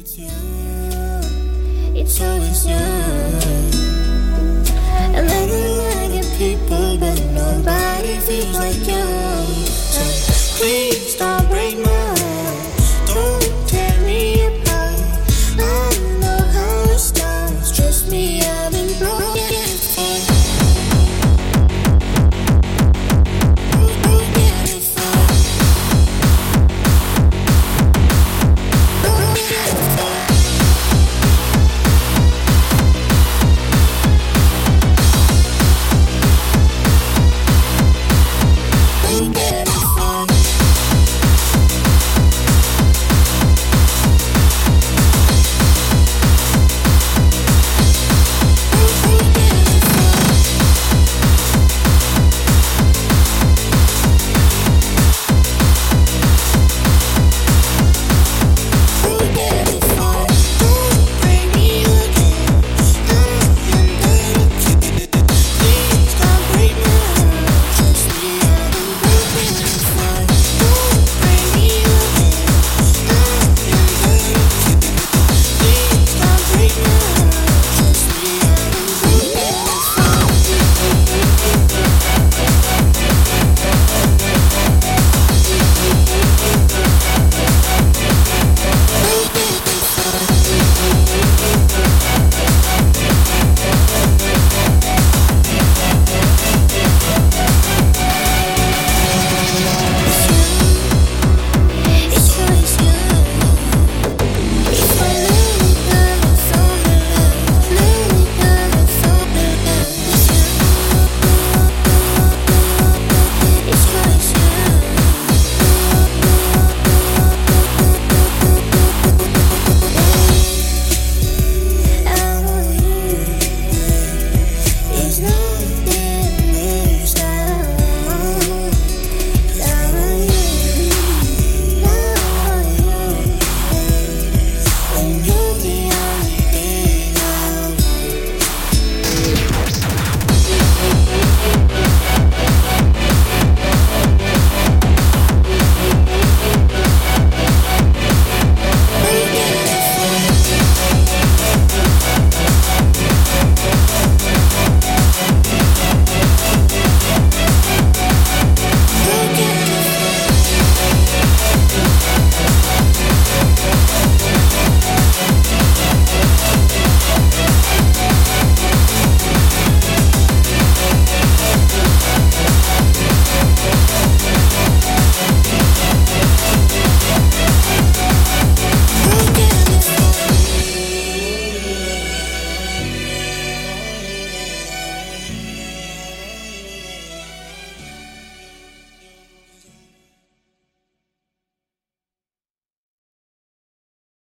It's you. It's always you. And then I get people, but nobody feels like you. So please.